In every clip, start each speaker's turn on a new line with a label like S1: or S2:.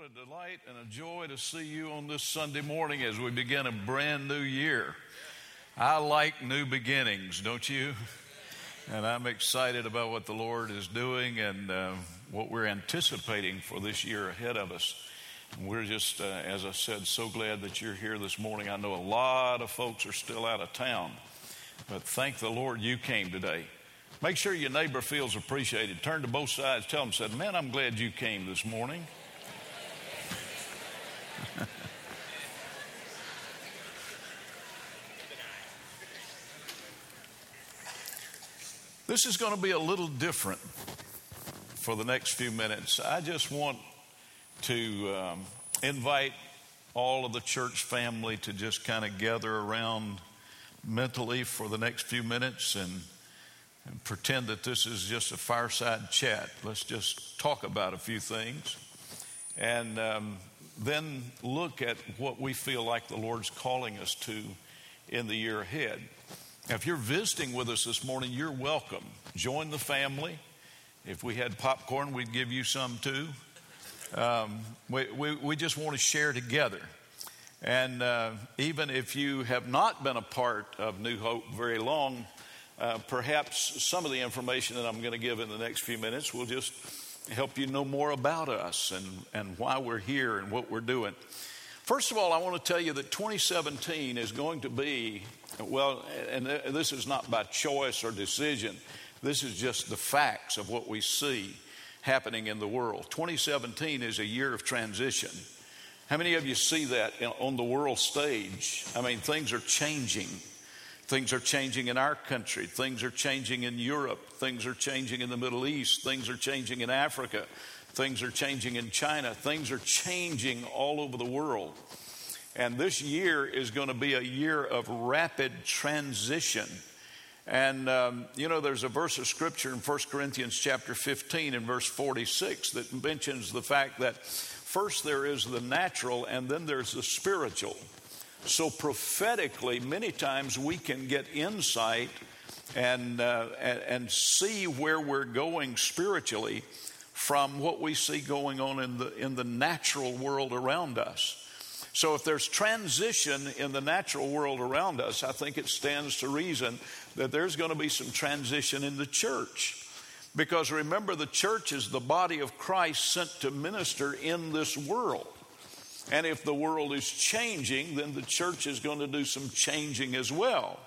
S1: What a delight and a joy to see you on this Sunday morning as we begin a brand new year. I like new beginnings, don't you? And I'm excited about what the Lord is doing and uh, what we're anticipating for this year ahead of us. And we're just, uh, as I said, so glad that you're here this morning. I know a lot of folks are still out of town, but thank the Lord you came today. Make sure your neighbor feels appreciated. Turn to both sides, tell them, said, Man, I'm glad you came this morning. this is going to be a little different for the next few minutes. I just want to um, invite all of the church family to just kind of gather around mentally for the next few minutes and, and pretend that this is just a fireside chat. Let's just talk about a few things. And um, then look at what we feel like the Lord's calling us to in the year ahead. Now, if you're visiting with us this morning, you're welcome. Join the family. If we had popcorn, we'd give you some too. Um, we, we, we, just want to share together. And uh, even if you have not been a part of New Hope very long, uh, perhaps some of the information that I'm going to give in the next few minutes will just help you know more about us and, and why we're here and what we're doing. First of all, I want to tell you that 2017 is going to be, well, and uh, this is not by choice or decision, this is just the facts of what we see happening in the world. 2017 is a year of transition. How many of you see that on the world stage? I mean, things are changing. Things are changing in our country. Things are changing in Europe. Things are changing in the Middle East. Things are changing in Africa. Things are changing in China. Things are changing all over the world. And this year is going to be a year of rapid transition. And, um, you know, there's a verse of scripture in 1 Corinthians chapter 15 and verse 46 that mentions the fact that first there is the natural and then there's the spiritual. So, prophetically, many times we can get insight and, uh, and, and, see where we're going spiritually from what we see going on in the, in the natural world around us. So, if there's transition in the natural world around us, I think it stands to reason that there's going to be some transition in the church. Because remember, the church is the body of Christ sent to minister in this world. And if the world is changing, then the church is going to do some changing as well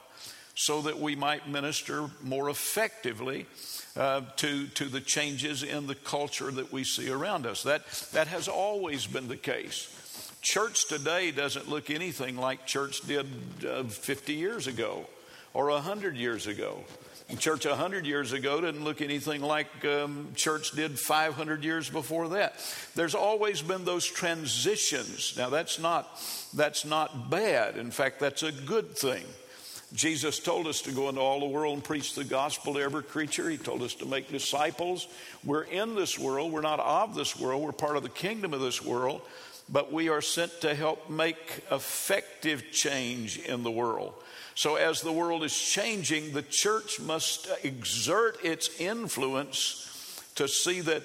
S1: so that we might minister more effectively uh, to, to the changes in the culture that we see around us. That, that has always been the case. Church today doesn't look anything like church did uh, 50 years ago or 100 years ago. Church 100 years ago didn't look anything like um, church did 500 years before that. There's always been those transitions. Now, that's not, that's not bad. In fact, that's a good thing. Jesus told us to go into all the world and preach the gospel to every creature. He told us to make disciples. We're in this world. We're not of this world. We're part of the kingdom of this world. But we are sent to help make effective change in the world. So, as the world is changing, the church must exert its influence to see that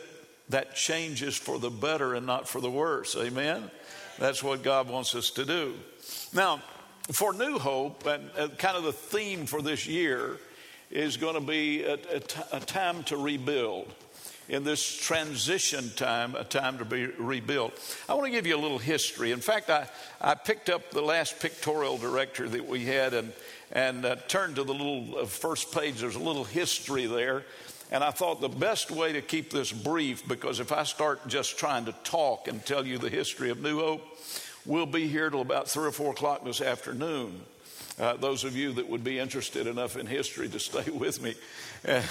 S1: that change is for the better and not for the worse. Amen? That's what God wants us to do. Now, for New Hope, and kind of the theme for this year is going to be a, a, t- a time to rebuild in this transition time, a time to be rebuilt. I want to give you a little history. In fact, I, I picked up the last pictorial director that we had and, and uh, turned to the little uh, first page. There's a little history there. And I thought the best way to keep this brief, because if I start just trying to talk and tell you the history of New Hope, we'll be here till about three or four o'clock this afternoon. Uh, those of you that would be interested enough in history to stay with me. And,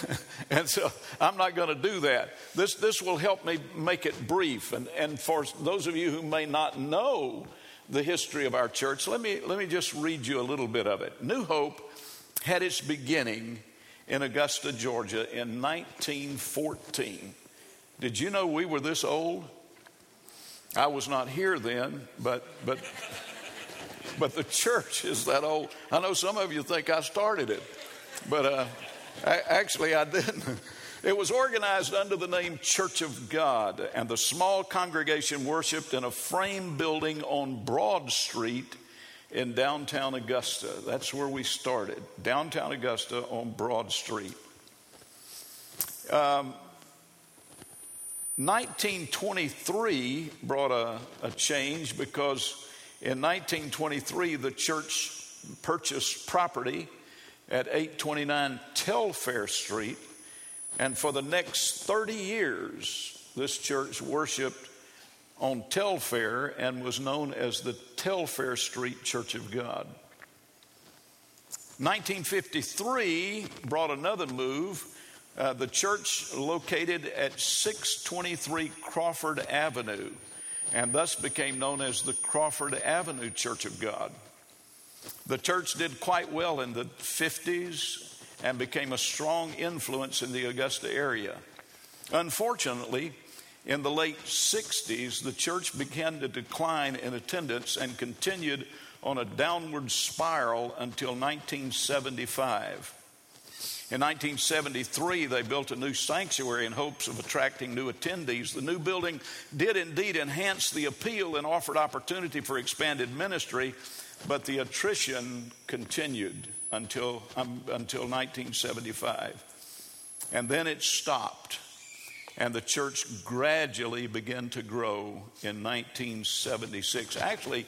S1: and so I'm not going to do that. This, this will help me make it brief. And, and for those of you who may not know the history of our church, let me, let me just read you a little bit of it. New Hope had its beginning in Augusta, Georgia in 1914. Did you know we were this old? I was not here then, but, but but the church is that old. I know some of you think I started it, but uh, I, actually I didn't. It was organized under the name Church of God, and the small congregation worshiped in a frame building on Broad Street in downtown Augusta. That's where we started, downtown Augusta on Broad Street. Um, 1923 brought a, a change because in 1923 the church purchased property at 829 Telfair Street and for the next 30 years, this church worshiped on Telfair and was known as the Telfair Street Church of God. 1953 brought another move. Uh, the church located at 623 Crawford Avenue and thus became known as the Crawford Avenue Church of God. The church did quite well in the 50s and became a strong influence in the Augusta area. Unfortunately, in the late 60s, the church began to decline in attendance and continued on a downward spiral until 1975. In 1973, they built a new sanctuary in hopes of attracting new attendees. The new building did indeed enhance the appeal and offered opportunity for expanded ministry, but the attrition continued until, um, until 1975. And then it stopped. And the church gradually began to grow in 1976. Actually,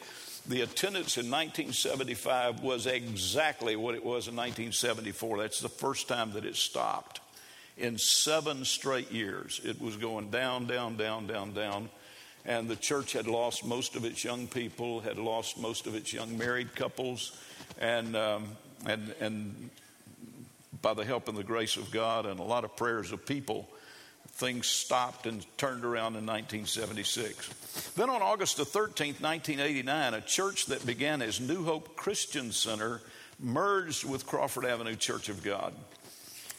S1: the attendance in 1975 was exactly what it was in 1974. That's the first time that it stopped. In seven straight years, it was going down, down, down, down, down. And the church had lost most of its young people, had lost most of its young married couples, and um, and, and by the help and the grace of God and a lot of prayers of people, things stopped and turned around in 1976. Then on August the 13th, 1989, a church that began as New Hope Christian Center merged with Crawford Avenue Church of God.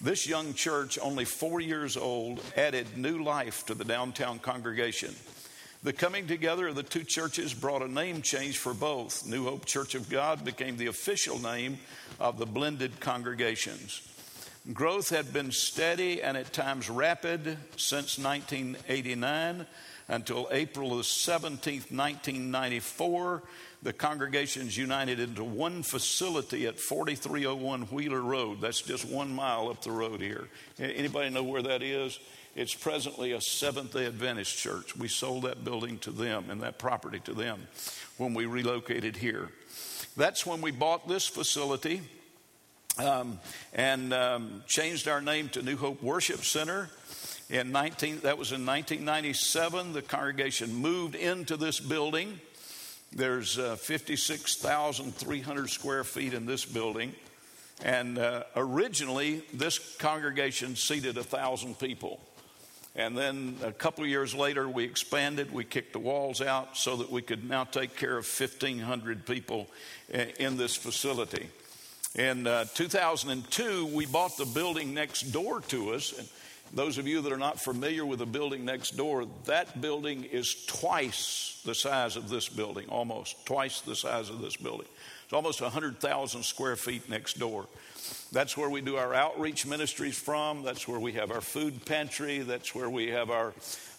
S1: This young church, only four years old, added new life to the downtown congregation. The coming together of the two churches brought a name change for both. New Hope Church of God became the official name of the blended congregations. Growth had been steady and at times rapid since 1989 until April the 17th, 1994. The congregations united into one facility at 4301 Wheeler Road. That's just one mile up the road here. Anybody know where that is? It's presently a Seventh day Adventist church. We sold that building to them and that property to them when we relocated here. That's when we bought this facility um, and um, changed our name to New Hope Worship Center. In 19, that was in 1997. The congregation moved into this building. There's uh, 56,300 square feet in this building. And uh, originally, this congregation seated a thousand people. And then a couple of years later, we expanded. We kicked the walls out so that we could now take care of 1,500 people in this facility. In uh, 2002, we bought the building next door to us. And those of you that are not familiar with the building next door, that building is twice the size of this building, almost twice the size of this building. It's almost 100,000 square feet next door. That's where we do our outreach ministries from. That's where we have our food pantry. That's where we have our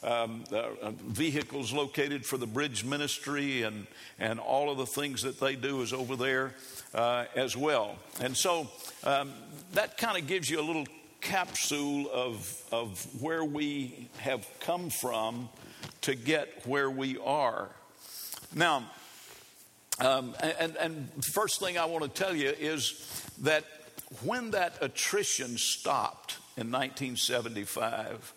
S1: um, uh, vehicles located for the bridge ministry and, and all of the things that they do is over there uh, as well. And so um, that kind of gives you a little capsule of, of where we have come from to get where we are. Now, um, and, and first thing I want to tell you is that when that attrition stopped in 1975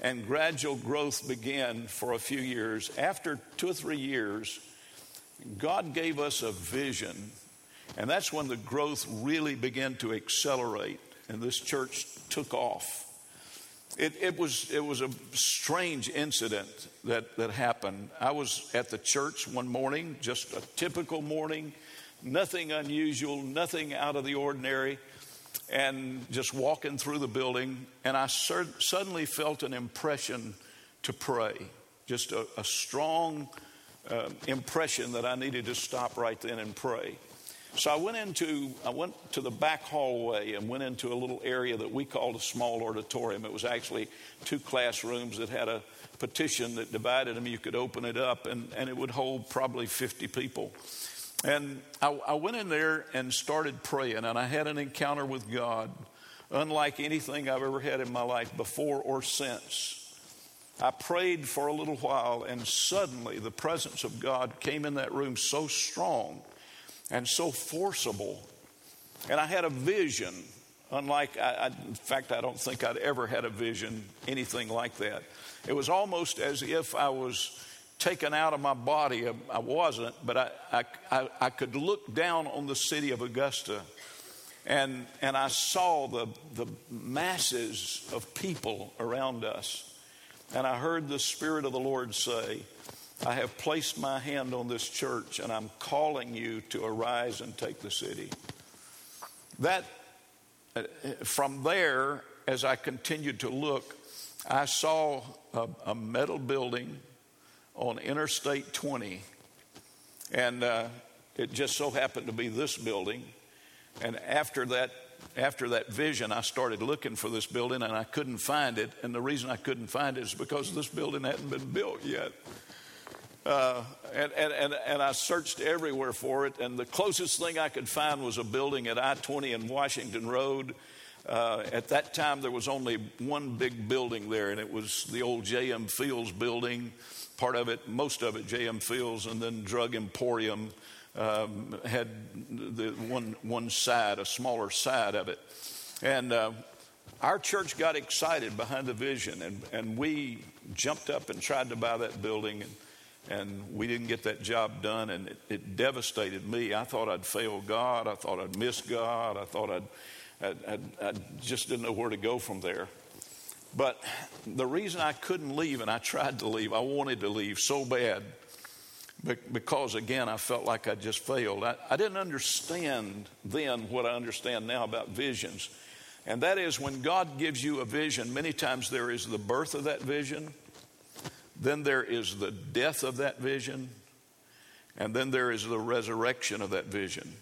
S1: and gradual growth began for a few years, after two or three years, God gave us a vision. And that's when the growth really began to accelerate and this church took off. It, it, was, it was a strange incident that, that happened. I was at the church one morning, just a typical morning, nothing unusual, nothing out of the ordinary and just walking through the building, and I sur- suddenly felt an impression to pray, just a, a strong uh, impression that I needed to stop right then and pray. So I went into I went to the back hallway and went into a little area that we called a small auditorium. It was actually two classrooms that had a partition that divided them. You could open it up and, and it would hold probably 50 people. And I, I went in there and started praying, and I had an encounter with God unlike anything I've ever had in my life before or since. I prayed for a little while, and suddenly the presence of God came in that room so strong and so forcible. And I had a vision, unlike, I, I, in fact, I don't think I'd ever had a vision, anything like that. It was almost as if I was taken out of my body. I wasn't, but I, I, I could look down on the city of Augusta and, and I saw the, the masses of people around us. And I heard the Spirit of the Lord say, I have placed my hand on this church and I'm calling you to arise and take the city. That, uh, from there, as I continued to look, I saw a, a metal building on Interstate 20. And uh, it just so happened to be this building. And after that, after that vision, I started looking for this building and I couldn't find it. And the reason I couldn't find it is because this building hadn't been built yet. Uh, and, and, and, and I searched everywhere for it. And the closest thing I could find was a building at I 20 and Washington Road. Uh, at that time, there was only one big building there, and it was the old J.M. Fields building. Part of it, most of it, J.M. Fields, and then Drug Emporium um, had the one, one side, a smaller side of it. And uh, our church got excited behind the vision, and, and we jumped up and tried to buy that building, and, and we didn't get that job done, and it, it devastated me. I thought I'd failed God. I thought I'd missed God. I thought I'd, I just didn't know where to go from there. But the reason I couldn't leave, and I tried to leave, I wanted to leave so bad because again i felt like i just failed I, I, didn't understand then what i understand now about visions and that is when god gives you a vision many times there is the birth of that vision then there is the death of that vision and then there is the resurrection of that vision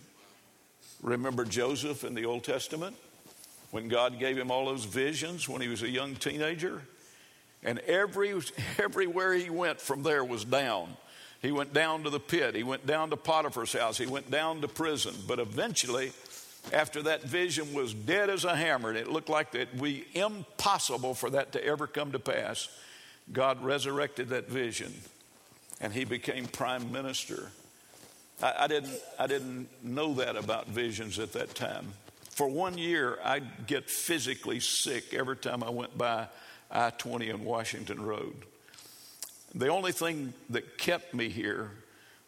S1: remember joseph in the old testament when god gave him all those visions when he was a young teenager and every everywhere he went from there was down he went down to the pit. He went down to Potiphar's house. He went down to prison. But eventually, after that vision was dead as a hammer, and it looked like it would be impossible for that to ever come to pass, God resurrected that vision and he became prime minister. I, I, didn't, I didn't know that about visions at that time. For one year, I'd get physically sick every time I went by I 20 and Washington Road. The only thing that kept me here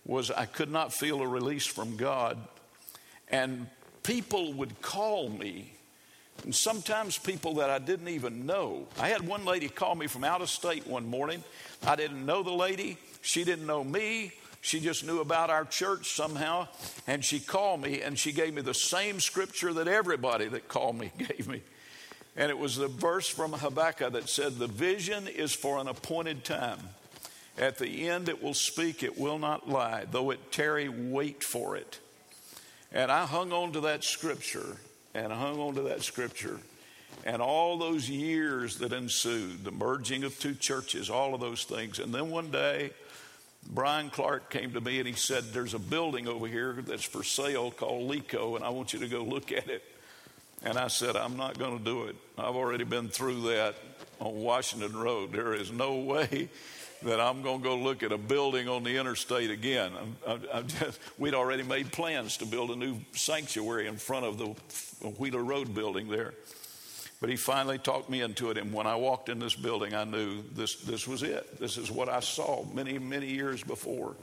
S1: was I could not feel a release from God. And people would call me, and sometimes people that I didn't even know. I had one lady call me from out of state one morning. I didn't know the lady, she didn't know me. She just knew about our church somehow, and she called me and she gave me the same scripture that everybody that called me gave me. And it was the verse from Habakkuk that said, The vision is for an appointed time. At the end, it will speak, it will not lie. Though it tarry, wait for it. And I hung on to that scripture, and hung on to that scripture. And all those years that ensued, the merging of two churches, all of those things. And then one day, Brian Clark came to me and he said, There's a building over here that's for sale called Lico, and I want you to go look at it. And I said, I'm not going to do it. I've already been through that on Washington Road. There is no way that I'm going to go look at a building on the interstate again. I'm, I'm just, we'd already made plans to build a new sanctuary in front of the Wheeler Road building there. But he finally talked me into it. And when I walked in this building, I knew this, this was it. This is what I saw many, many years before.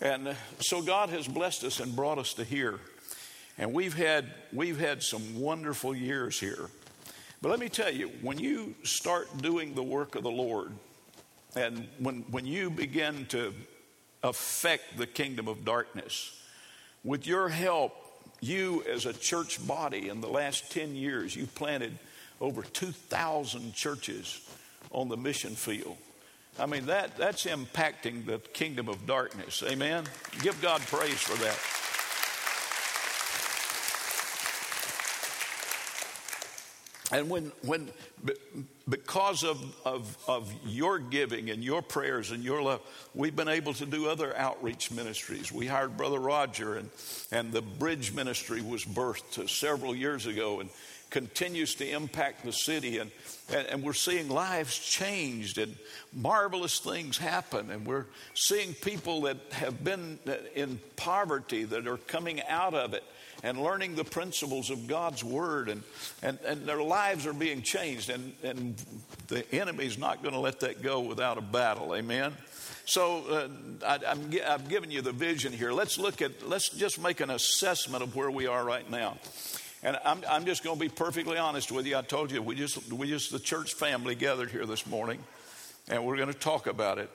S1: And uh, so God has blessed us and brought us to here. And we've had, we've had some wonderful years here. But let me tell you, when you start doing the work of the Lord, and when, when you begin to affect the kingdom of darkness, with your help, you as a church body in the last 10 years, you planted over 2,000 churches on the mission field. I mean, that, that's impacting the kingdom of darkness. Amen? Give God praise for that. And when, when because of, of, of your giving and your prayers and your love, we've been able to do other outreach ministries. We hired Brother Roger, and, and the Bridge Ministry was birthed several years ago and continues to impact the city. And, and, and we're seeing lives changed and marvelous things happen. And we're seeing people that have been in poverty that are coming out of it and learning the principles of God's Word, and, and, and their lives are being changed. And, and the enemy's not going to let that go without a battle. Amen? So uh, I, I'm, I've given you the vision here. Let's look at, let's just make an assessment of where we are right now. And I'm, I'm just going to be perfectly honest with you. I told you, we just, we just, the church family gathered here this morning, and we're going to talk about it.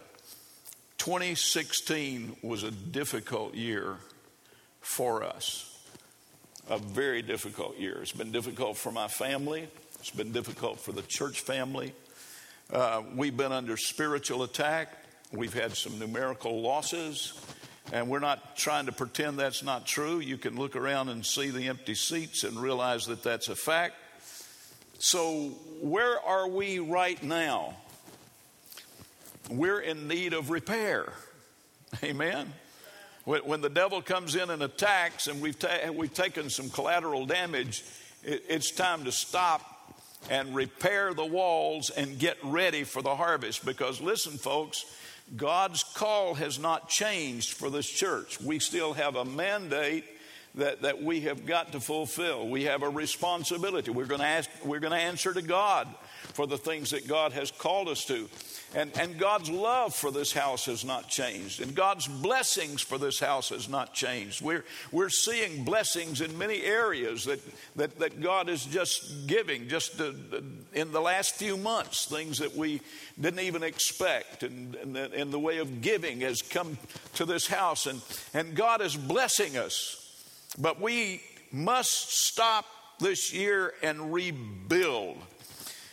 S1: 2016 was a difficult year for us a very difficult year. It's been difficult for my family, it's been difficult for the church family. Uh, we've been under spiritual attack, we've had some numerical losses. And we're not trying to pretend that's not true. You can look around and see the empty seats and realize that that's a fact. So, where are we right now? We're in need of repair. Amen. When, when the devil comes in and attacks, and we've, ta- we've taken some collateral damage, it, it's time to stop and repair the walls and get ready for the harvest. Because listen, folks, God's call has not changed for this church. We still have a mandate that, that we have got to fulfill. We have a responsibility. We're going to ask, we're going to answer to God for the things that God has called us to. And, and God's love for this house has not changed. And God's blessings for this house has not changed. We're, we're seeing blessings in many areas that, that, that God is just giving, just to, in the last few months, things that we didn't even expect. And, and, the, and the way of giving has come to this house. And, and God is blessing us. But we must stop this year and rebuild.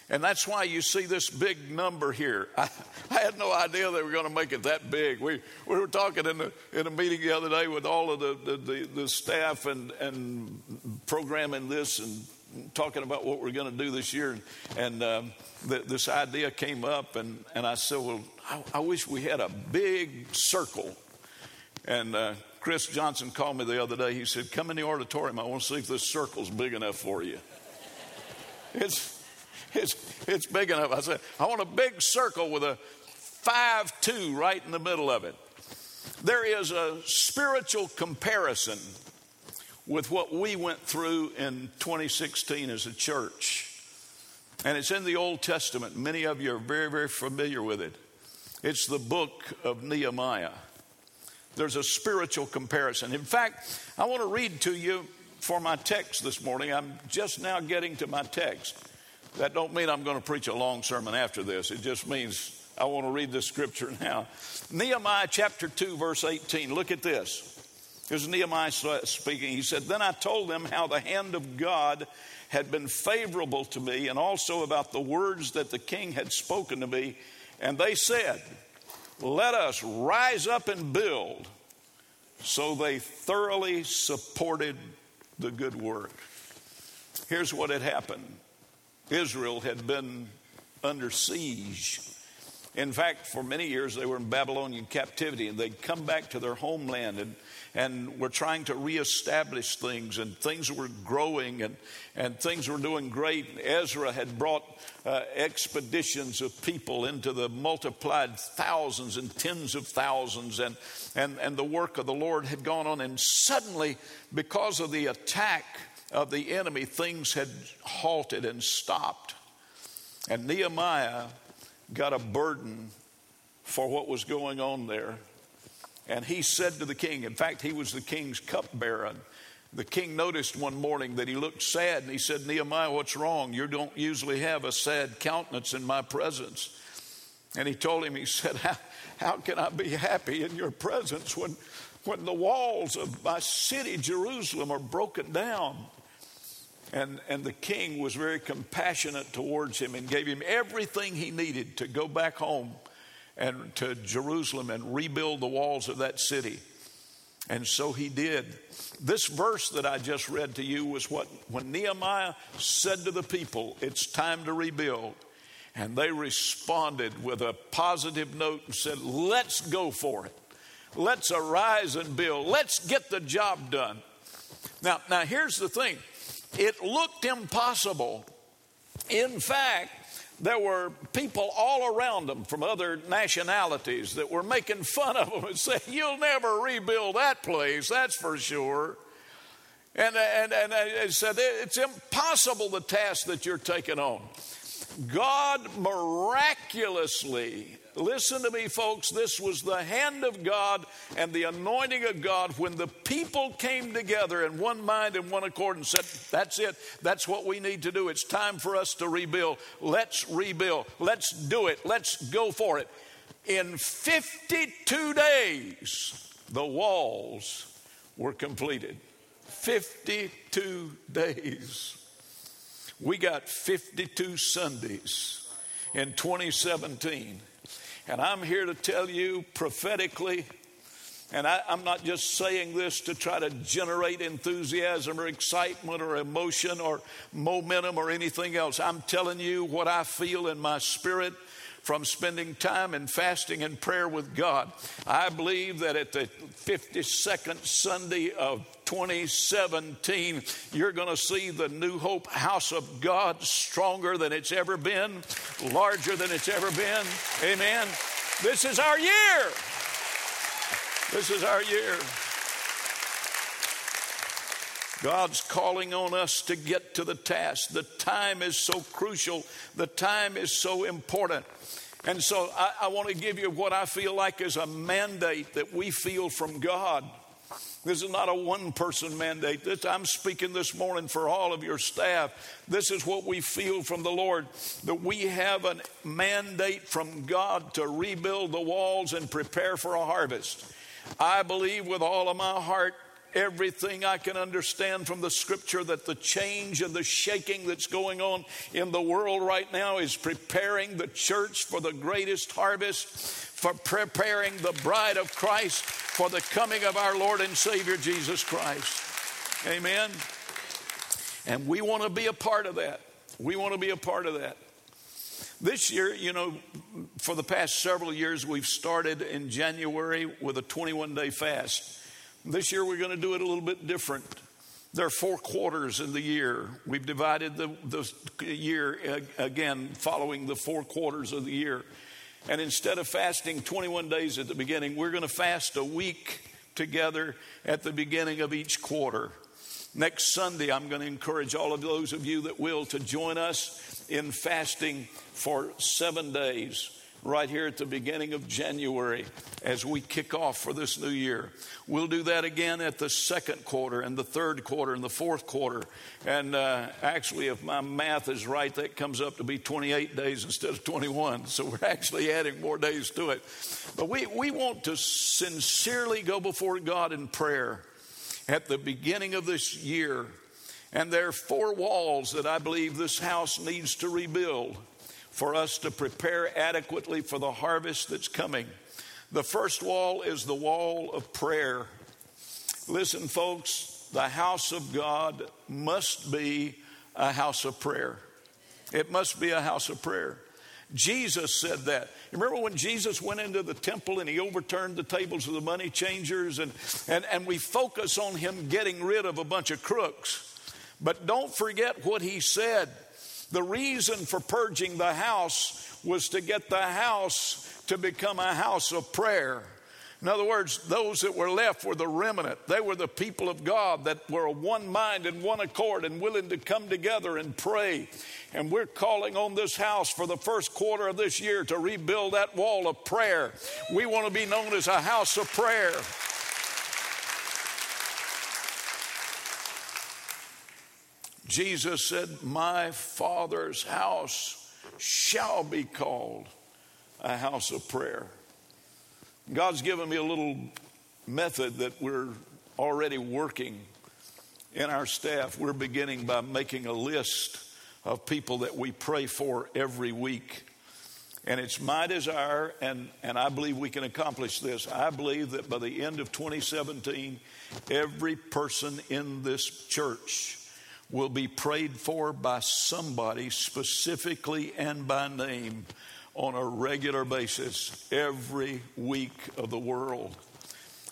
S1: And that's why you see this big number here. I, I, had no idea they were going to make it that big. We, we were talking in, the, in a meeting the other day with all of the, the, the, the staff and, and programming this and talking about what we're going to do this year. And um, this idea came up, and, and I said, Well, I, I wish we had a big circle. And uh, Chris Johnson called me the other day. He said, Come in the auditorium. I want to see if this circle's big enough for you. It's it's, it's big enough. I said, I want a big circle with a 5 2 right in the middle of it. There is a spiritual comparison with what we went through in 2016 as a church. And it's in the Old Testament. Many of you are very, very familiar with it. It's the book of Nehemiah. There's a spiritual comparison. In fact, I want to read to you for my text this morning. I'm just now getting to my text. That don't mean I'm going to preach a long sermon after this. It just means I want to read this scripture now. Nehemiah chapter 2 verse 18. Look at this. Here's Nehemiah speaking. He said, Then I told them how the hand of God had been favorable to me and also about the words that the king had spoken to me. And they said, Let us rise up and build. So they thoroughly supported the good work. Here's what had happened Israel had been under siege. In fact, for many years they were in Babylonian captivity and they'd come back to their homeland and, and were trying to reestablish things and things were growing and, and things were doing great. Ezra had brought uh, expeditions of people into the multiplied thousands and tens of thousands and, and, and the work of the Lord had gone on. And suddenly, because of the attack of the enemy, things had halted and stopped. And Nehemiah got a burden for what was going on there. And he said to the king, in fact, he was the king's cupbearer. The king noticed one morning that he looked sad and he said, Nehemiah, what's wrong? You don't usually have a sad countenance in my presence. And he told him, he said, How, how can I be happy in your presence when, when the walls of my city, Jerusalem, are broken down? And, and the king was very compassionate towards him and gave him everything he needed to go back home and to Jerusalem and rebuild the walls of that city. And so he did. This verse that I just read to you was what when Nehemiah said to the people, It's time to rebuild. And they responded with a positive note and said, Let's go for it. Let's arise and build. Let's get the job done. Now, now here's the thing it looked impossible. In fact, there were people all around them from other nationalities that were making fun of them and saying, You'll never rebuild that place, that's for sure. And, and, and I said, It's impossible the task that you're taking on. God miraculously, listen to me, folks, this was the hand of God and the anointing of God when the people came together in one mind and one accord and said, That's it. That's what we need to do. It's time for us to rebuild. Let's rebuild. Let's do it. Let's go for it. In 52 days, the walls were completed. 52 days. We got 52 Sundays in 2017. And I'm here to tell you prophetically, and I, am not just saying this to try to generate enthusiasm or excitement or emotion or momentum or anything else. I'm telling you what I feel in my spirit from spending time in fasting and prayer with God. I believe that at the 52nd Sunday of 2017, you're going to see the New Hope House of God stronger than it's ever been, larger than it's ever been. Amen. This is our year. This is our year. God's calling on us to get to the task. The time is so crucial, the time is so important. And so I, I want to give you what I feel like is a mandate that we feel from God. This is not a one person mandate. This, I'm speaking this morning for all of your staff. This is what we feel from the Lord that we have a mandate from God to rebuild the walls and prepare for a harvest. I believe with all of my heart everything I can understand from the scripture that the change and the shaking that's going on in the world right now is preparing the church for the greatest harvest, for preparing the bride of Christ for the coming of our Lord and Savior Jesus Christ. Amen. And we want to be a part of that. We want to be a part of that. This year, you know, for the past several years, we've started in January with a 21 day fast. This year we're going to do it a little bit different. There are four quarters in the year. We've divided the, the year uh, again following the four quarters of the year. And instead of fasting 21 days at the beginning, we're going to fast a week together at the beginning of each quarter. Next Sunday, I'm going to encourage all of those of you that will to join us in fasting for seven days right here at the beginning of January as we kick off for this new year. We'll do that again at the second quarter and the third quarter and the fourth quarter. And uh, actually, if my math is right, that comes up to be 28 days instead of 21. So we're actually adding more days to it. But we, we want to sincerely go before God in prayer at the beginning of this year. And there are four walls that I believe this house needs to rebuild for us to prepare adequately for the harvest that's coming. The first wall is the wall of prayer. Listen, folks, the house of God must be a house of prayer. It must be a house of prayer. Jesus said that. Remember when Jesus went into the temple and he overturned the tables of the money changers, and, and, and we focus on him getting rid of a bunch of crooks. But don't forget what he said. The reason for purging the house was to get the house to become a house of prayer. In other words, those that were left were the remnant. They were the people of God that were one mind and one accord and willing to come together and pray. And we're calling on this house for the first quarter of this year to rebuild that wall of prayer. We want to be known as a house of prayer. Jesus said, My Father's house shall be called a house of prayer. God's given me a little method that we're already working in our staff. We're beginning by making a list of people that we pray for every week. And it's my desire, and, and I believe we can accomplish this. I believe that by the end of 2017, every person in this church will be prayed for by somebody specifically and by name on a regular basis every week of the world.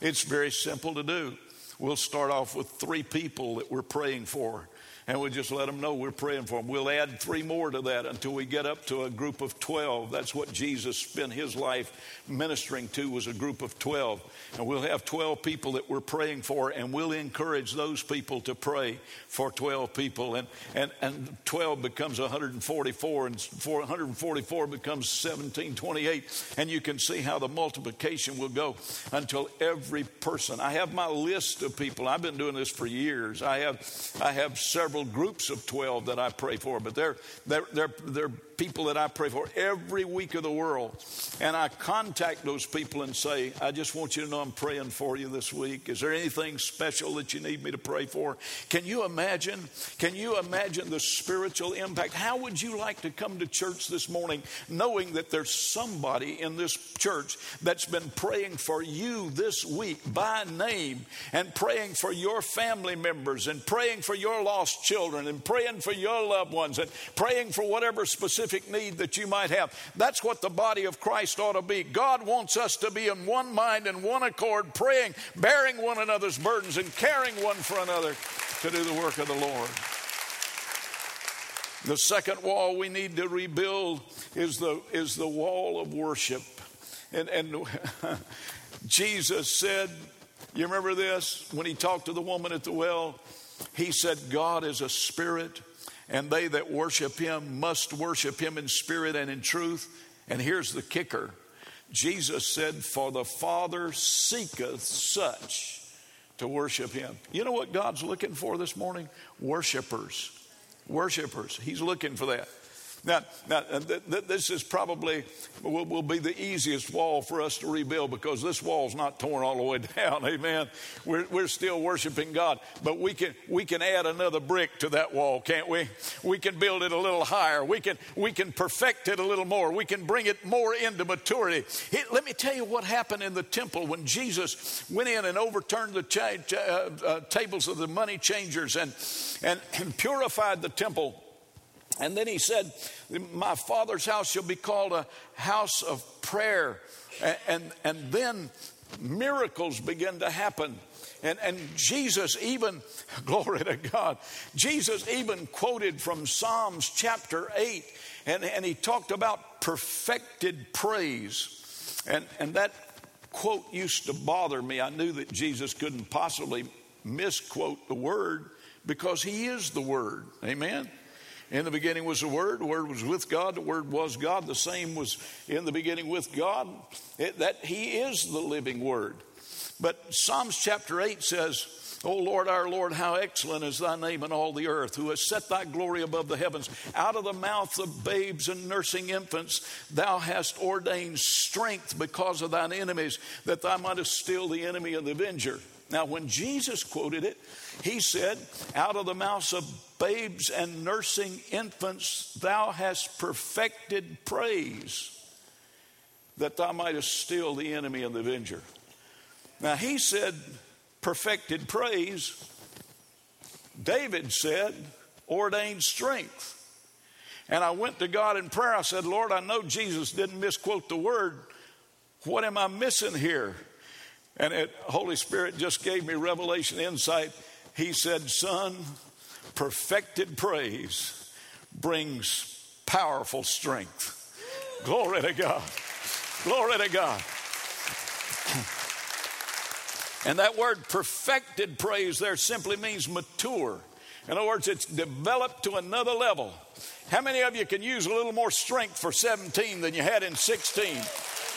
S1: It's very simple to do. We'll start off with three people that we're praying for and we just let them know we're praying for them. We'll add three more to that until we get up to a group of 12. That's what Jesus spent his life ministering to was a group of 12. And we'll have 12 people that we're praying for and we'll encourage those people to pray for 12 people. And, and, and 12 becomes 144 and 144 becomes 1728. And you can see how the multiplication will go until every person. I have my list of people. I've been doing this for years. I have, I have several several groups of 12 that I pray for, but they're, they're, they're, they're people that I pray for every week of the world. And I contact those people and say, I just want you to know I'm praying for you this week. Is there anything special that you need me to pray for? Can you imagine? Can you imagine the spiritual impact? How would you like to come to church this morning knowing that there's somebody in this church that's been praying for you this week by name and praying for your family members and praying for your lost children and praying for your loved ones and praying for whatever specific specific need that you might have. That's what the body of Christ ought to be. God wants us to be in one mind and one accord, praying, bearing one another's burdens, and caring one for another to do the work of the Lord. The second wall we need to rebuild is the, is the wall of worship. And, and Jesus said, You remember this? When he talked to the woman at the well, he said, God is a spirit and they that worship him must worship him in spirit and in truth. And here's the kicker Jesus said, For the Father seeketh such to worship him. You know what God's looking for this morning? Worshipers. Worshipers. He's looking for that. Now, now th- th- this is probably will, will, be the easiest wall for us to rebuild because this wall's not torn all the way down. Amen. We're, we're still worshiping God, but we can we can add another brick to that wall, can't we? We can build it a little higher. We can we can perfect it a little more. We can bring it more into maturity. let me tell you what happened in the temple when Jesus went in and overturned the cha- uh, uh, tables of the money changers and, and and purified the temple. And then he said, My father's house shall be called a house of prayer. And, and, and then miracles begin to happen. And, and Jesus even, glory to God, Jesus even quoted from Psalms chapter 8, and, and he talked about perfected praise. And, and that quote used to bother me. I knew that Jesus couldn't possibly misquote the word because he is the word. Amen. In the beginning was the Word, the Word was with God, the Word was God, the same was in the beginning with God. It, that He is the living Word. But Psalms chapter 8 says, O Lord, our Lord, how excellent is thy name in all the earth, who has set thy glory above the heavens. Out of the mouth of babes and nursing infants, thou hast ordained strength because of thine enemies, that thou mightest still the enemy and the avenger. Now, when Jesus quoted it, he said, Out of the mouths of babes and nursing infants, thou hast perfected praise, that thou mightest still the enemy and the avenger. Now, he said, perfected praise. David said, ordained strength. And I went to God in prayer. I said, Lord, I know Jesus didn't misquote the word. What am I missing here? And it, Holy Spirit just gave me revelation insight. He said, Son, perfected praise brings powerful strength. Glory to God. Glory to God. And that word perfected praise there simply means mature. In other words, it's developed to another level. How many of you can use a little more strength for 17 than you had in 16?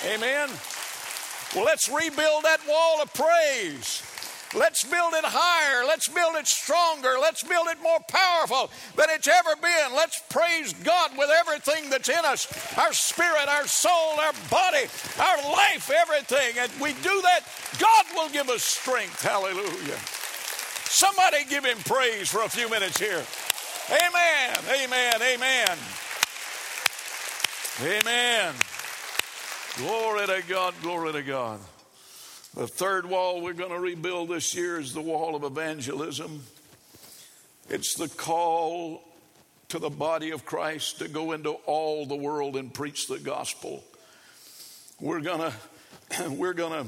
S1: Amen. Well, let's rebuild that wall of praise. Let's build it higher. Let's build it stronger. Let's build it more powerful than it's ever been. Let's praise God with everything that's in us our spirit, our soul, our body, our life, everything. And we do that, God will give us strength. Hallelujah. Somebody give him praise for a few minutes here. Amen. Amen. Amen. Amen. Glory to God, glory to God. The third wall we're going to rebuild this year is the wall of evangelism. It's the call to the body of Christ to go into all the world and preach the gospel. We're going to we're going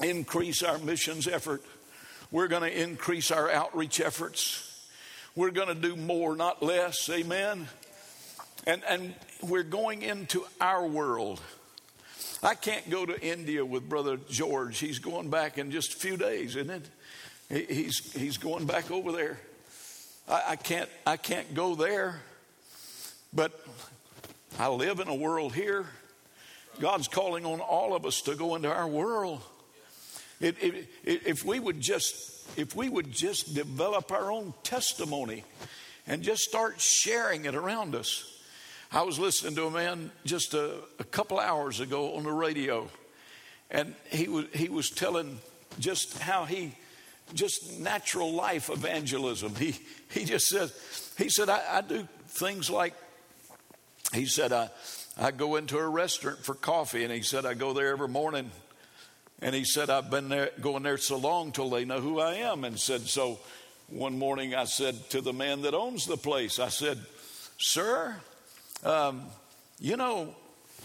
S1: to increase our missions effort. We're going to increase our outreach efforts. We're going to do more, not less. Amen. And and we're going into our world. I can't go to India with Brother George. He's going back in just a few days, isn't it? He's, he's going back over there. I, I, can't, I can't go there, but I live in a world here. God's calling on all of us to go into our world. It, it, it, if we would just if we would just develop our own testimony and just start sharing it around us I was listening to a man just a, a couple hours ago on the radio, and he was, he was telling just how he, just natural life evangelism. He, he just said, he said, I, I do things like, he said, I, I go into a restaurant for coffee, and he said, I go there every morning. And he said, I've been there, going there so long till they know who I am. And said, so one morning I said to the man that owns the place, I said, Sir, um, you know,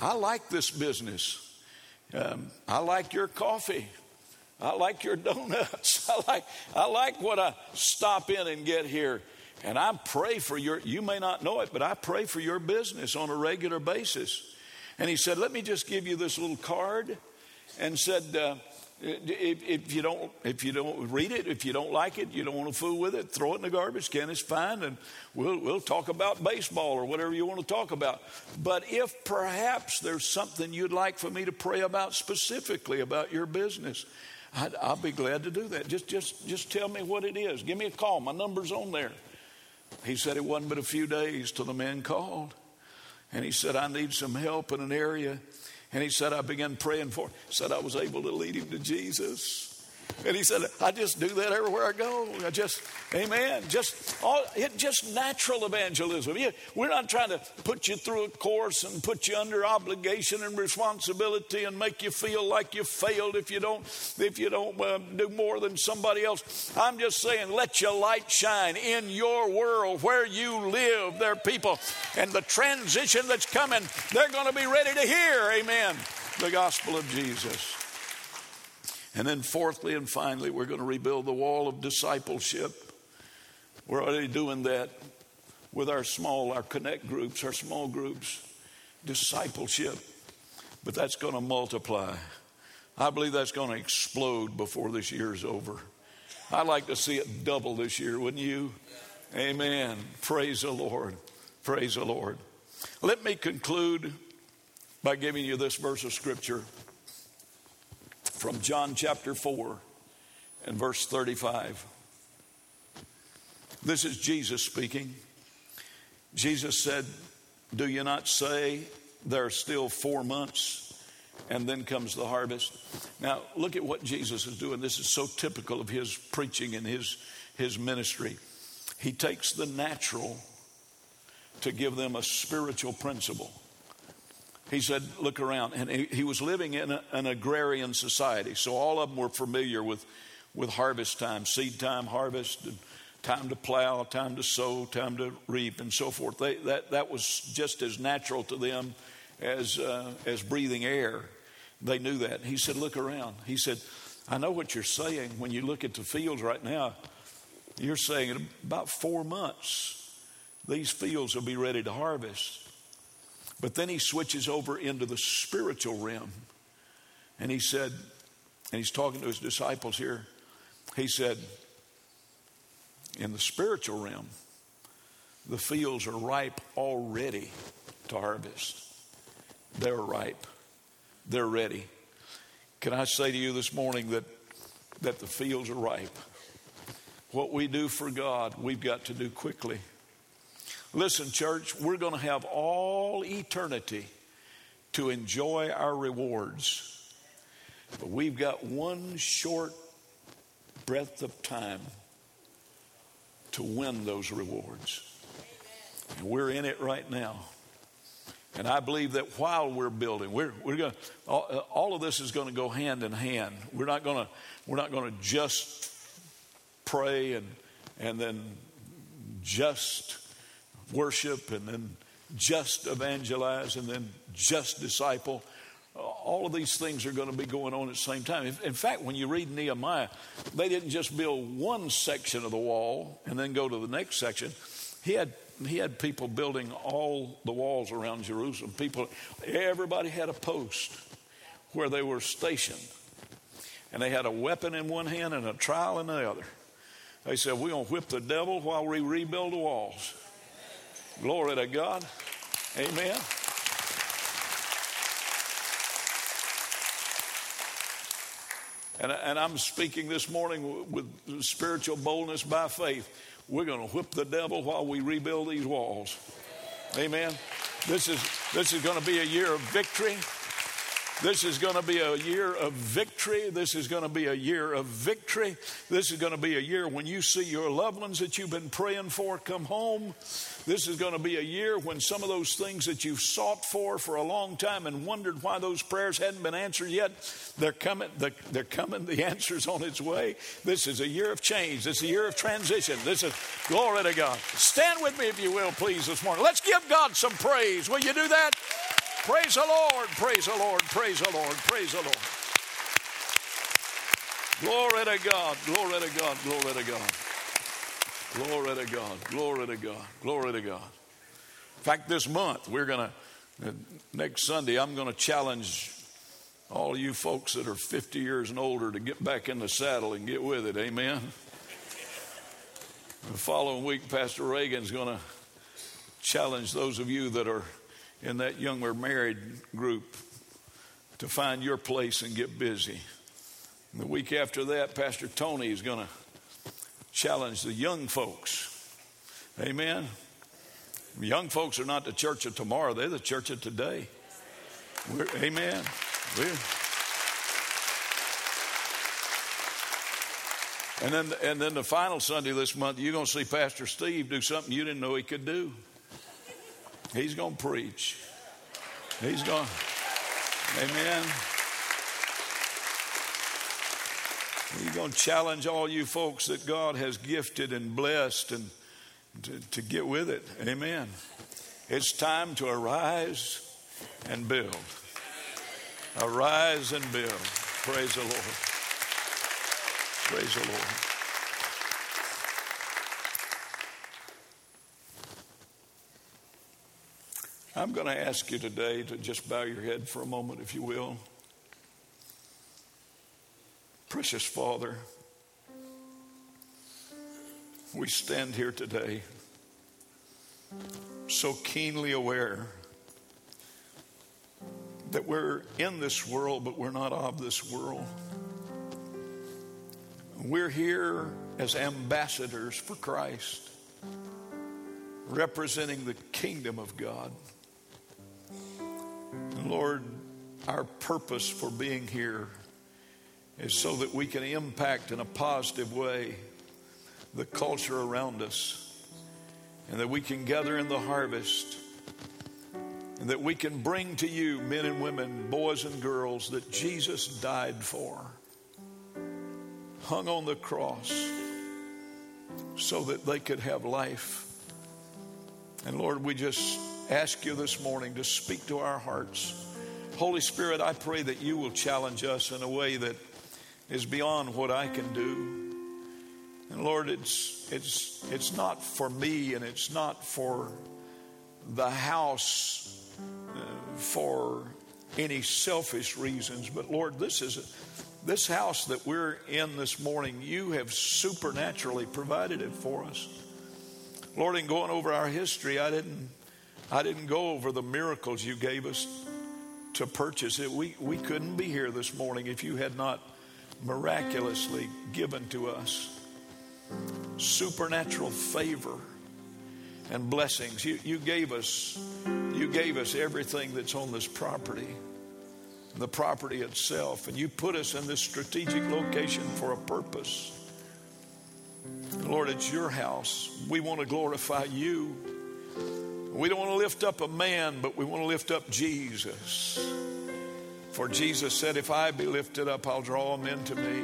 S1: I like this business. Um, I like your coffee. I like your donuts. I like, I like what I stop in and get here. And I pray for your, you may not know it, but I pray for your business on a regular basis. And he said, Let me just give you this little card. And said, uh, Uh, if, if, you don't, if you don't read it, if you don't like it, you don't want to fool with it, throw it in the garbage can. It's fine, and we'll we'll talk about baseball or whatever you want to talk about. But if perhaps there's something you'd like for me to pray about specifically about your business, I'd, I'll be glad to do that. Just just just tell me what it is. Give me a call. My number's on there. He said it wasn't but a few days till the man called, and he said I need some help in an area and he said, I began praying for him. He said, I was able to lead him to Jesus. And he said, I just do that everywhere I go. I just, amen. Just all, it just natural evangelism. We're not trying to put you through a course and put you under obligation and responsibility and make you feel like you failed if you don't if you don't uh, do more than somebody else. I'm just saying, let your light shine in your world where you live. There are people, and the transition that's coming, they're going to be ready to hear, amen, the gospel of Jesus. And then, fourthly and finally, we're going to rebuild the wall of discipleship. We're already doing that with our small, our connect groups, our small groups, discipleship. But that's going to multiply. I believe that's going to explode before this year's over. I'd like to see it double this year, wouldn't you? Amen. Praise the Lord. Praise the Lord. Let me conclude by giving you this verse of Scripture from John chapter 4 and verse 35. This is Jesus speaking. Jesus said, Do you not say there are still four months and then comes the harvest? Now, look at what Jesus is doing. This is so typical of his preaching and his, his ministry. He takes the natural to give them a spiritual principle. He said, Look around. And he, he was living in a, an agrarian society. So all of them were familiar with, with harvest time, seed time, harvest, time to plow, time to sow, time to reap, and so forth. They, that, that was just as natural to them as, uh, as breathing air. They knew that. He said, Look around. He said, I know what you're saying when you look at the fields right now. You're saying in about four months, these fields will be ready to harvest. But then he switches over into the spiritual realm. And he said, and he's talking to his disciples here, he said, in the spiritual realm, the fields are ripe already to harvest. They're ripe. They're ready. Can I say to you this morning that, that the fields are ripe? What we do for God, we've got to do quickly. Listen, church, we're going to have all eternity to enjoy our rewards. But we've got one short breadth of time to win those rewards. And we're in it right now. And I believe that while we're building, we're, we're going all, all of this is going to go hand in hand. We're not going to we're not going to just pray and and then just worship and then just evangelize and then just disciple. All of these things are going to be going on at the same time. In fact, when you read Nehemiah, they didn't just build one section of the wall and then go to the next section. He had he had people building all the walls around Jerusalem. People, everybody had a post where they were stationed. And they had a weapon in one hand and a trowel in the other. They said, We're going to whip the devil while we rebuild the walls. Glory to God. Amen. And, and I'm speaking this morning with spiritual boldness by faith. We're going to whip the devil while we rebuild these walls. Amen. This is, this is going to be a year of victory. This is going to be a year of victory. This is going to be a year of victory. This is going to be a year when you see your loved ones that you've been praying for come home. This is going to be a year when some of those things that you've sought for for a long time and wondered why those prayers hadn't been answered yet, they're coming. They're coming. The answer's on its way. This is a year of change. This is a year of transition. This is glory to God. Stand with me if you will, please, this morning. Let's give God some praise. Will you do that? Praise the Lord, praise the Lord, praise the Lord, praise the Lord. Glory to God, glory to God, glory to God. Glory to God, glory to God, glory to God. In fact, this month, we're going to, next Sunday, I'm going to challenge all you folks that are 50 years and older to get back in the saddle and get with it. Amen. The following week, Pastor Reagan's going to challenge those of you that are in that younger married group to find your place and get busy. And the week after that, Pastor Tony is going to challenge the young folks. Amen. Young folks are not the church of tomorrow, they're the church of today. We're, amen. We're, and then, and then the final Sunday this month, you're going to see Pastor Steve do something you didn't know he could do. He's going to preach. He's going, amen. He's going to challenge all you folks that God has gifted and blessed and to, to get with it. Amen. It's time to arise and build. Arise and build. Praise the Lord. Praise the Lord. I'm going to ask you today to just bow your head for a moment, if you will. Precious Father, we stand here today so keenly aware that we're in this world, but we're not of this world. We're here as ambassadors for Christ, representing the kingdom of God. Lord, our purpose for being here is so that we can impact in a positive way the culture around us and that we can gather in the harvest and that we can bring to you, men and women, boys and girls, that Jesus died for, hung on the cross so that they could have life. And Lord, we just ask you this morning to speak to our hearts. Holy Spirit, I pray that you will challenge us in a way that is beyond what I can do. And Lord, it's, it's, it's not for me and it's not for the house uh, for any selfish reasons, but Lord, this is this house that we're in this morning, you have supernaturally provided it for us. Lord, in going over our history, I didn't I didn't go over the miracles you gave us to purchase it. We, we couldn't be here this morning if you had not miraculously given to us supernatural favor and blessings. You, you gave us you gave us everything that's on this property, the property itself, and you put us in this strategic location for a purpose. Lord, it's your house. We want to glorify you. We don't want to lift up a man, but we want to lift up Jesus. For Jesus said, If I be lifted up, I'll draw men to me.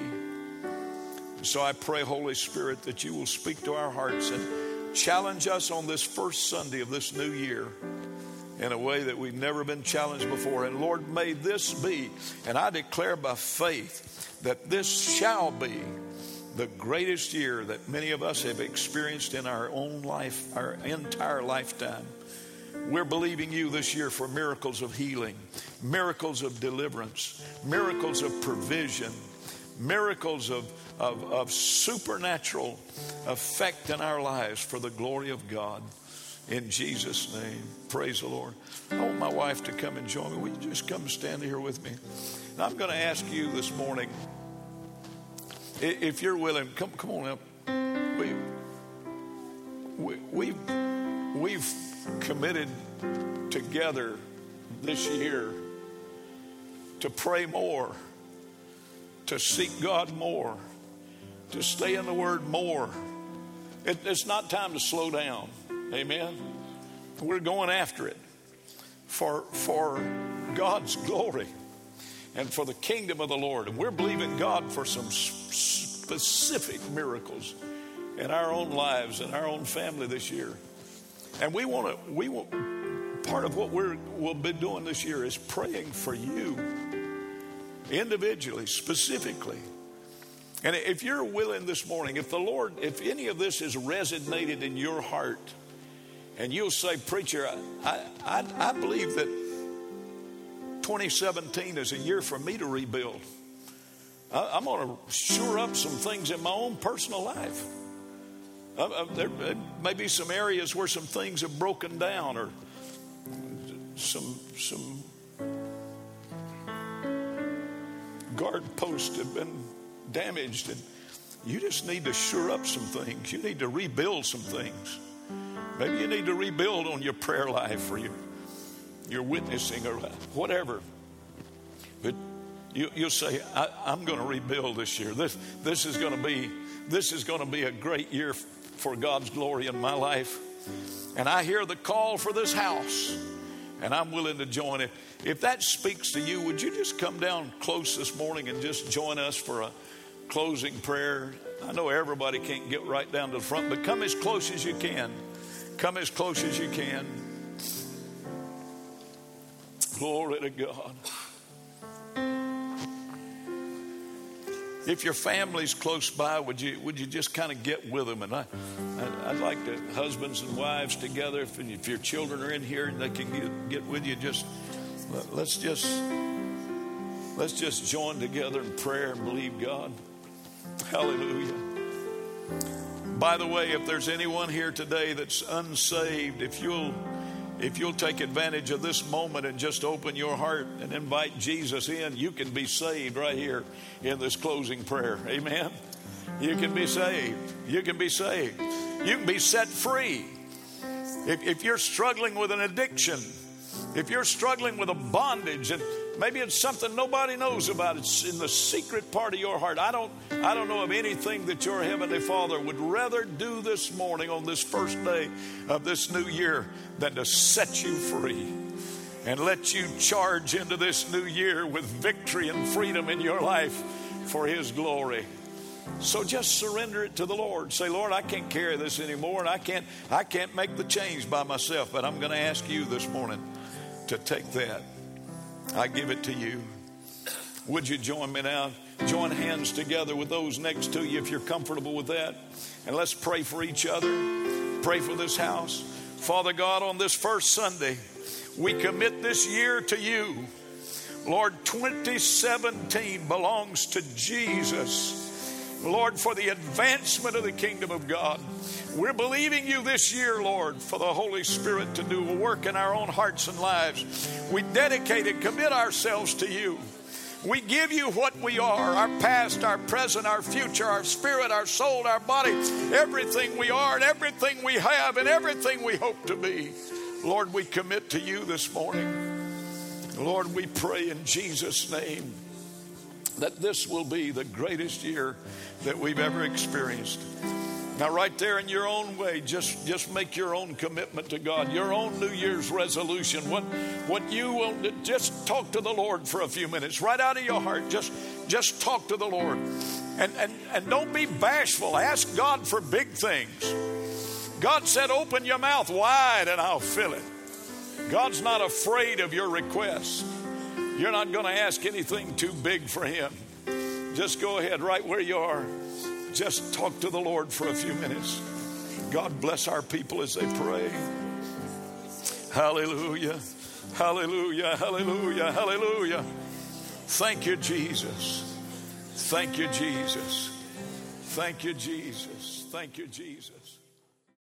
S1: So I pray, Holy Spirit, that you will speak to our hearts and challenge us on this first Sunday of this new year in a way that we've never been challenged before. And Lord, may this be, and I declare by faith that this shall be the greatest year that many of us have experienced in our own life, our entire lifetime. We're believing you this year for miracles of healing, miracles of deliverance, miracles of provision, miracles of, of, of supernatural effect in our lives for the glory of God. In Jesus' name, praise the Lord. I want my wife to come and join me. Will you just come stand here with me? And I'm going to ask you this morning if you're willing, come, come on up. We, we, we've, we've committed together this year to pray more, to seek God more, to stay in the Word more. It, it's not time to slow down. Amen. We're going after it for, for God's glory and for the kingdom of the Lord. And we're believing God for some specific miracles in our own lives and our own family this year. And we want to, we want, part of what we're, we'll be doing this year is praying for you individually, specifically. And if you're willing this morning, if the Lord, if any of this has resonated in your heart, and you'll say, Preacher, I, I, I believe that 2017 is a year for me to rebuild. I, am going to shore up some things in my own personal life. Uh, uh, there may be some areas where some things have broken down or some some guard posts have been damaged and you just need to shore up some things. You need to rebuild some things. Maybe you need to rebuild on your prayer life or your your witnessing or whatever. But you, will say, I, am going to rebuild this year. This, this is going to be this is going to be a great year for God's glory in my life. And I hear the call for this house, and I'm willing to join it. If that speaks to you, would you just come down close this morning and just join us for a closing prayer? I know everybody can't get right down to the front, but come as close as you can. Come as close as you can. Glory to God. If your family's close by, would you would you just kind of get with them? And I, I would like to husbands and wives together. If, if your children are in here and they can get, get with you, just let's just let's just join together in prayer and believe God. Hallelujah. By the way, if there's anyone here today that's unsaved, if you'll if you'll take advantage of this moment and just open your heart and invite Jesus in, you can be saved right here in this closing prayer. Amen. You can be saved. You can be saved. You can be set free. If, if you're struggling with an addiction, if you're struggling with a bondage, and maybe it's something nobody knows about, it's in the secret part of your heart. I don't, I don't know of anything that your Heavenly Father would rather do this morning on this first day of this new year than to set you free and let you charge into this new year with victory and freedom in your life for His glory. So just surrender it to the Lord. Say, Lord, I can't carry this anymore, and I can't, I can't make the change by myself. But I'm going to ask you this morning to take that. I give it to you. Would you join me now? Join hands together with those next to you if you're comfortable with that. And let's pray for each other. Pray for this house. Father God, on this first Sunday, we commit this year to you. Lord, 2017 belongs to Jesus. Lord, for the advancement of the kingdom of God. We're believing you this year, Lord, for the Holy Spirit to do a work in our own hearts and lives. We dedicate and commit ourselves to you. We give you what we are our past, our present, our future, our spirit, our soul, our body, everything we are and everything we have and everything we hope to be. Lord, we commit to you this morning. Lord, we pray in Jesus' name that this will be the greatest year that we've ever experienced. Now, right there in your own way, just, just make your own commitment to God, your own New Year's resolution. What, what you want, just talk to the Lord for a few minutes, right out of your heart. Just, just talk to the Lord. And, and, and don't be bashful. Ask God for big things. God said, Open your mouth wide and I'll fill it. God's not afraid of your request. You're not going to ask anything too big for Him. Just go ahead right where you are. Just talk to the Lord for a few minutes. God bless our people as they pray. Hallelujah. Hallelujah. Hallelujah. Hallelujah. Thank you, Jesus. Thank you, Jesus. Thank you, Jesus. Thank you, Jesus.